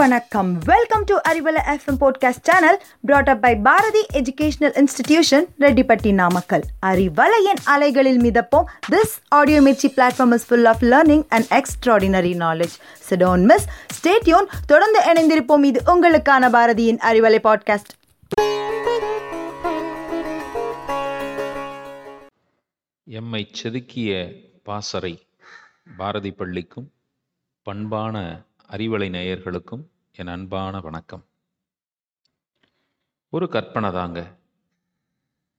வணக்கம். Welcome to Arivalai FM podcast channel brought up by Bharathi educational institution Rettipatti Namakkal அறிவலையின் அலைகளில் மிதப்போம். This audio Mirchi platform is full of learning and extraordinary knowledge சிடோன் miss stay tuned தொடர்ந்து இணைந்திருப்போம். இது உங்களுக்கான பாரதியின் Arivalai podcast எம்மை செதுக்கிய பாசறை பாரதி பள்ளிக்கும் பண்பான அறிவலை நேயர்களுக்கும் என் அன்பான வணக்கம். ஒரு கற்பனை தாங்க.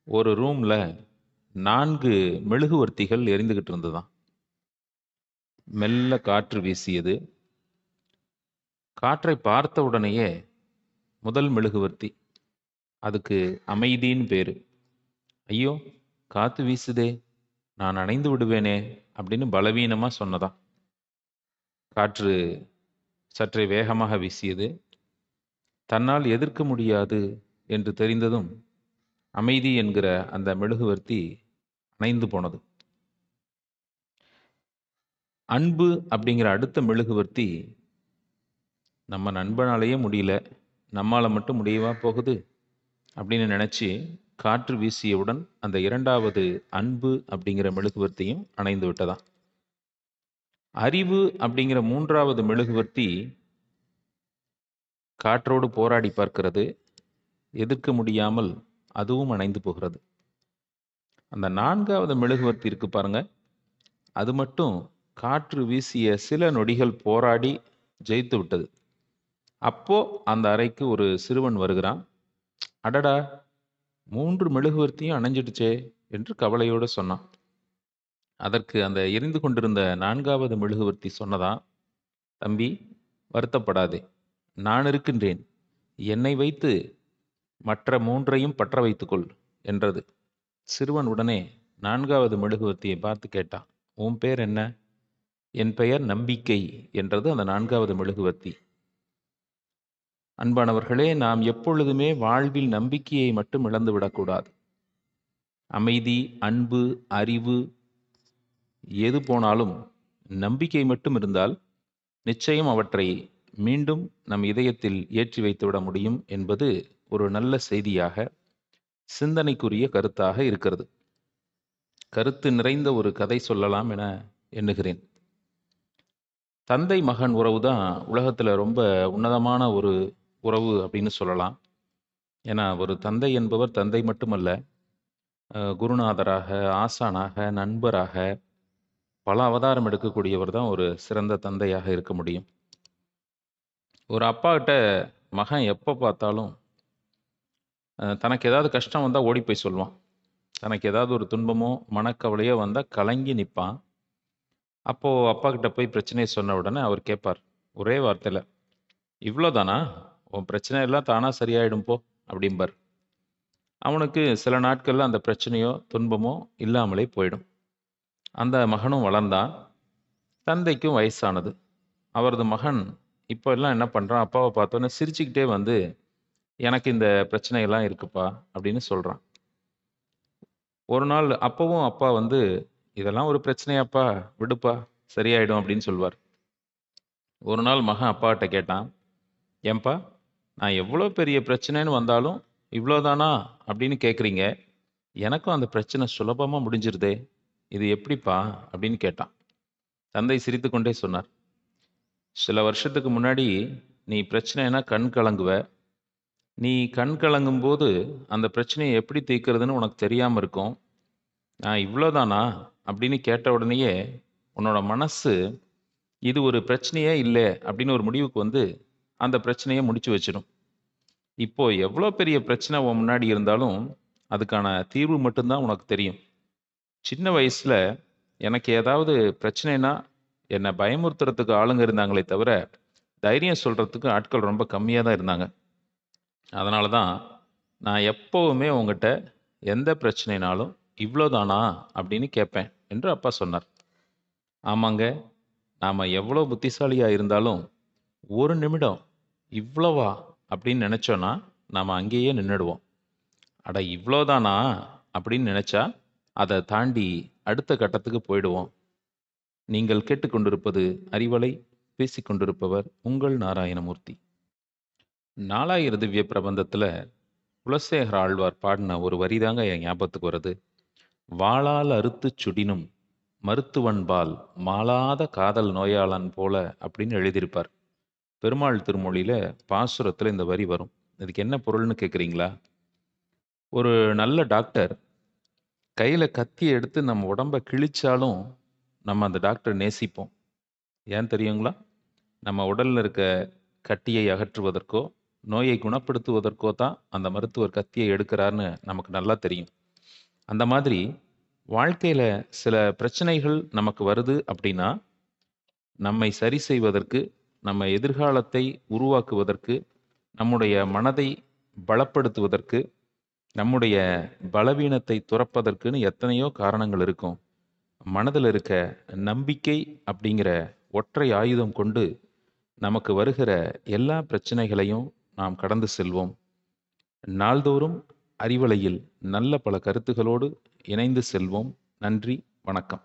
ஒரு ரூமில் நான்கு மெழுகுவர்த்திகள் எரிந்துகிட்டு இருந்ததாம் மெல்ல காற்று வீசியது. காற்றை பார்த்த உடனேயே முதல் மெழுகுவர்த்தி அதுக்கு அமைதின்னு பேரு. ஐயோ காத்து வீசுதே நான் அணைந்து விடுவேனே அப்படின்னு பலவீனமாக சொன்னதான். காற்று சற்றே வேகமாக வீசியது. தன்னால் எதிர்க்க முடியாது என்று தெரிந்ததும் அமைதி என்கிற அந்த மெழுகுவர்த்தி அணைந்து போனது. அன்பு அப்படிங்கிற அடுத்த மெழுகுவர்த்தி நம்ம நண்பனாலேயே முடியல நம்மால மட்டும் முடியவா போகுது அப்படின்னு நினச்சி காற்று வீசியவுடன் அந்த இரண்டாவது அன்பு அப்படிங்கிற மெழுகுவர்த்தியும் அணைந்து விட்டதாம். அறிவு அப்படிங்கிற மூன்றாவது மெழுகுவர்த்தி காற்றோடு போராடி பார்க்கிறது. எதிர்க்க முடியாமல் அதுவும் அணைந்து போகிறது. அந்த நான்காவது மெழுகுவர்த்தி இருக்கு பாருங்க. அது மட்டும் காற்று வீசிய சில நொடிகள் போராடி ஜெயித்து விட்டது. அப்போ அந்த அறைக்கு ஒரு சிறுவன் வருகிறான். அடடா மூன்று மெழுகுவர்த்தியும் அணைஞ்சிடுச்சே என்று கவலையோடு சொன்னான். அதற்கு அந்த எரிந்து கொண்டிருந்த நான்காவது மெழுகுவர்த்தி சொன்னதா? தம்பி வருத்தப்படாதே. நான் இருக்கின்றேன். என்னை வைத்து மற்ற மூன்றையும் பற்ற வைத்துக்கொள் என்றது. சிறுவன் உடனே நான்காவது மெழுகுவர்த்தியை பார்த்து கேட்டான். உன் பேர் என்ன? என் பெயர் நம்பிக்கை என்றது அந்த நான்காவது மெழுகுவர்த்தி. அன்பானவர்களே நாம் எப்பொழுதுமே வாழ்வில் நம்பிக்கையை மட்டும் இழந்து விடக்கூடாது. அமைதி அன்பு அறிவு எது போனாலும் நம்பிக்கை மட்டும் இருந்தால் நிச்சயம் அவற்றை மீண்டும் நம் இதயத்தில் ஏற்றி வைத்துவிட முடியும் என்பது ஒரு நல்ல செய்தியாக சிந்தனைக்குரிய கருத்தாக இருக்கிறது. கருத்து நிறைந்த ஒரு கதை சொல்லலாம் என எண்ணுகிறேன். தந்தை மகன் உறவு தான் உலகத்தில் ரொம்ப உன்னதமான ஒரு உறவு அப்படின்னு சொல்லலாம். ஏன்னா ஒரு தந்தை என்பவர் தந்தை மட்டுமல்ல குருநாதராக ஆசானாக நண்பராக பல அவதாரம் எடுக்கக்கூடியவர் தான் ஒரு சிறந்த தந்தையாக இருக்க முடியும். ஒரு அப்பாகிட்ட மகன் எப்போ பார்த்தாலும் தனக்கு ஏதாவது கஷ்டம் வந்தால் ஓடி போய் சொல்லுவான். தனக்கு ஏதாவது ஒரு துன்பமோ மனக்கவலையோ வந்தால் கலங்கி நிற்பான் அப்போது அப்பா கிட்ட போய் பிரச்சனையை சொன்ன உடனே அவர் கேட்பார் ஒரே வார்த்தையில் இவ்வளோதானா உன் பிரச்சனை எல்லாம் தானாக சரியாயிடும் போ அப்படிம்பார். அவனுக்கு சில நாட்களில் அந்த பிரச்சனையோ துன்பமோ இல்லாமலே போயிடும். அந்த மகனும் வளர்ந்தான். தந்தைக்கும் வயசானது. அவரது மகன் இப்போ எல்லாம் என்ன பண்ணுறான் அப்பாவை பார்த்தோன்னே சிரிச்சுக்கிட்டே வந்து எனக்கு இந்த பிரச்சனையெல்லாம் இருக்குப்பா அப்படின்னு சொல்கிறான் ஒரு நாள் அப்பவும் அப்பா வந்து இதெல்லாம் ஒரு பிரச்சனையாப்பா விடுப்பா சரியாயிடும் அப்படின்னு சொல்வார். ஒரு நாள் மகன் அப்பாகிட்ட கேட்டான் ஏன்பா நான் எவ்வளோ பெரிய பிரச்சனைன்னு வந்தாலும் இவ்வளோதானா? அப்படின்னு கேட்குறீங்க எனக்கும் அந்த பிரச்சனை சுலபமாக முடிஞ்சிருதே. இது எப்படிப்பா அப்படின்னு கேட்டான். தந்தை சிரித்துக்கொண்டே சொன்னார். சில வருஷத்துக்கு முன்னாடி நீ பிரச்சனைனா கண் கலங்குவ. நீ கண் கலங்கும் போது அந்த பிரச்சனையை எப்படி தீர்க்கிறதுன்னு உனக்கு தெரியாமல் இருக்கும். நான் இவ்வளோதானா அப்படின்னு கேட்ட உடனேயே உன்னோட மனசு இது ஒரு பிரச்சனையே இல்லை அப்படின்னு ஒரு முடிவுக்கு வந்து அந்த பிரச்சனையை முடிச்சு வச்சிடும். இப்போ எவ்வளோ பெரிய பிரச்சனை உன் முன்னாடி இருந்தாலும் அதுக்கான தீர்வு மட்டும்தான் உனக்கு தெரியும். சின்ன வயசில் எனக்கு ஏதாவது பிரச்சனைனா என்னை பயமுறுத்துறதுக்கு ஆளுங்க இருந்தாங்களே தவிர தைரியம் சொல்கிறதுக்கு ஆட்கள் ரொம்ப கம்மியாக தான் இருந்தாங்க. அதனால தான் நான் எப்போவுமே உங்ககிட்ட எந்த பிரச்சனைனாலும் இவ்வளோதானா அப்படின்னு கேட்பேன் என்று அப்பா சொன்னார். ஆமாங்க நாம் எவ்வளோ புத்திசாலியாக இருந்தாலும் ஒரு நிமிடம் இவ்வளவா அப்படின்னு நினச்சோன்னா நாம் அங்கேயே நின்றுடுவோம் அட இவ்வளோதானா அப்படின்னு நினச்சா அதை தாண்டி அடுத்த கட்டத்துக்கு போயிடுவோம். நீங்கள் கேட்டுக்கொண்டிருப்பது அறிவலை பேசிக்கொண்டிருப்பவர் உங்கள் நாராயணமூர்த்தி. நாலாயிர திவ்ய பிரபந்தத்தில் குலசேகர ஆழ்வார் பாடின ஒரு வரிதாங்க என் ஞாபகத்துக்கு வருது வாளால் அறுத்துச் சுடினும் மருத்துவன்பால் மாளாத காதல் நோயாளன் போல அப்படின்னு எழுதியிருப்பார். பெருமாள் திருமொழியில் பாசுரத்தில் இந்த வரி வரும். இதுக்கு என்ன பொருள்னு கேட்குறீங்களா ஒரு நல்ல டாக்டர் கையில் கத்தியை எடுத்து நம்ம உடம்ப கிழிச்சாலும் நம்ம அந்த டாக்டரை நேசிப்போம். ஏன் தெரியுங்களா? நம்ம உடலில் இருக்க கட்டியை அகற்றுவதற்கோ நோயை குணப்படுத்துவதற்கோ தான் அந்த மருத்துவர் கத்தியை எடுக்கிறாருன்னு நமக்கு நல்லா தெரியும். அந்த மாதிரி வாழ்க்கையில் சில பிரச்சனைகள் நமக்கு வருது அப்படின்னா நம்மை சரி செய்வதற்கு நம்ம எதிர்காலத்தை உருவாக்குவதற்கு நம்முடைய மனதை பலப்படுத்துவதற்கு நம்முடைய பலவீனத்தை துறப்பதற்குன்னு எத்தனையோ காரணங்கள் இருக்கும். மனதில் இருக்க நம்பிக்கை அப்படிங்கிற ஒற்றை ஆயுதம் கொண்டு நமக்கு வருகிற எல்லா பிரச்சனைகளையும் நாம் கடந்து செல்வோம். நாள்தோறும் அறிவலையில் நல்ல பல கருத்துகளோடு இணைந்து செல்வோம். நன்றி வணக்கம்.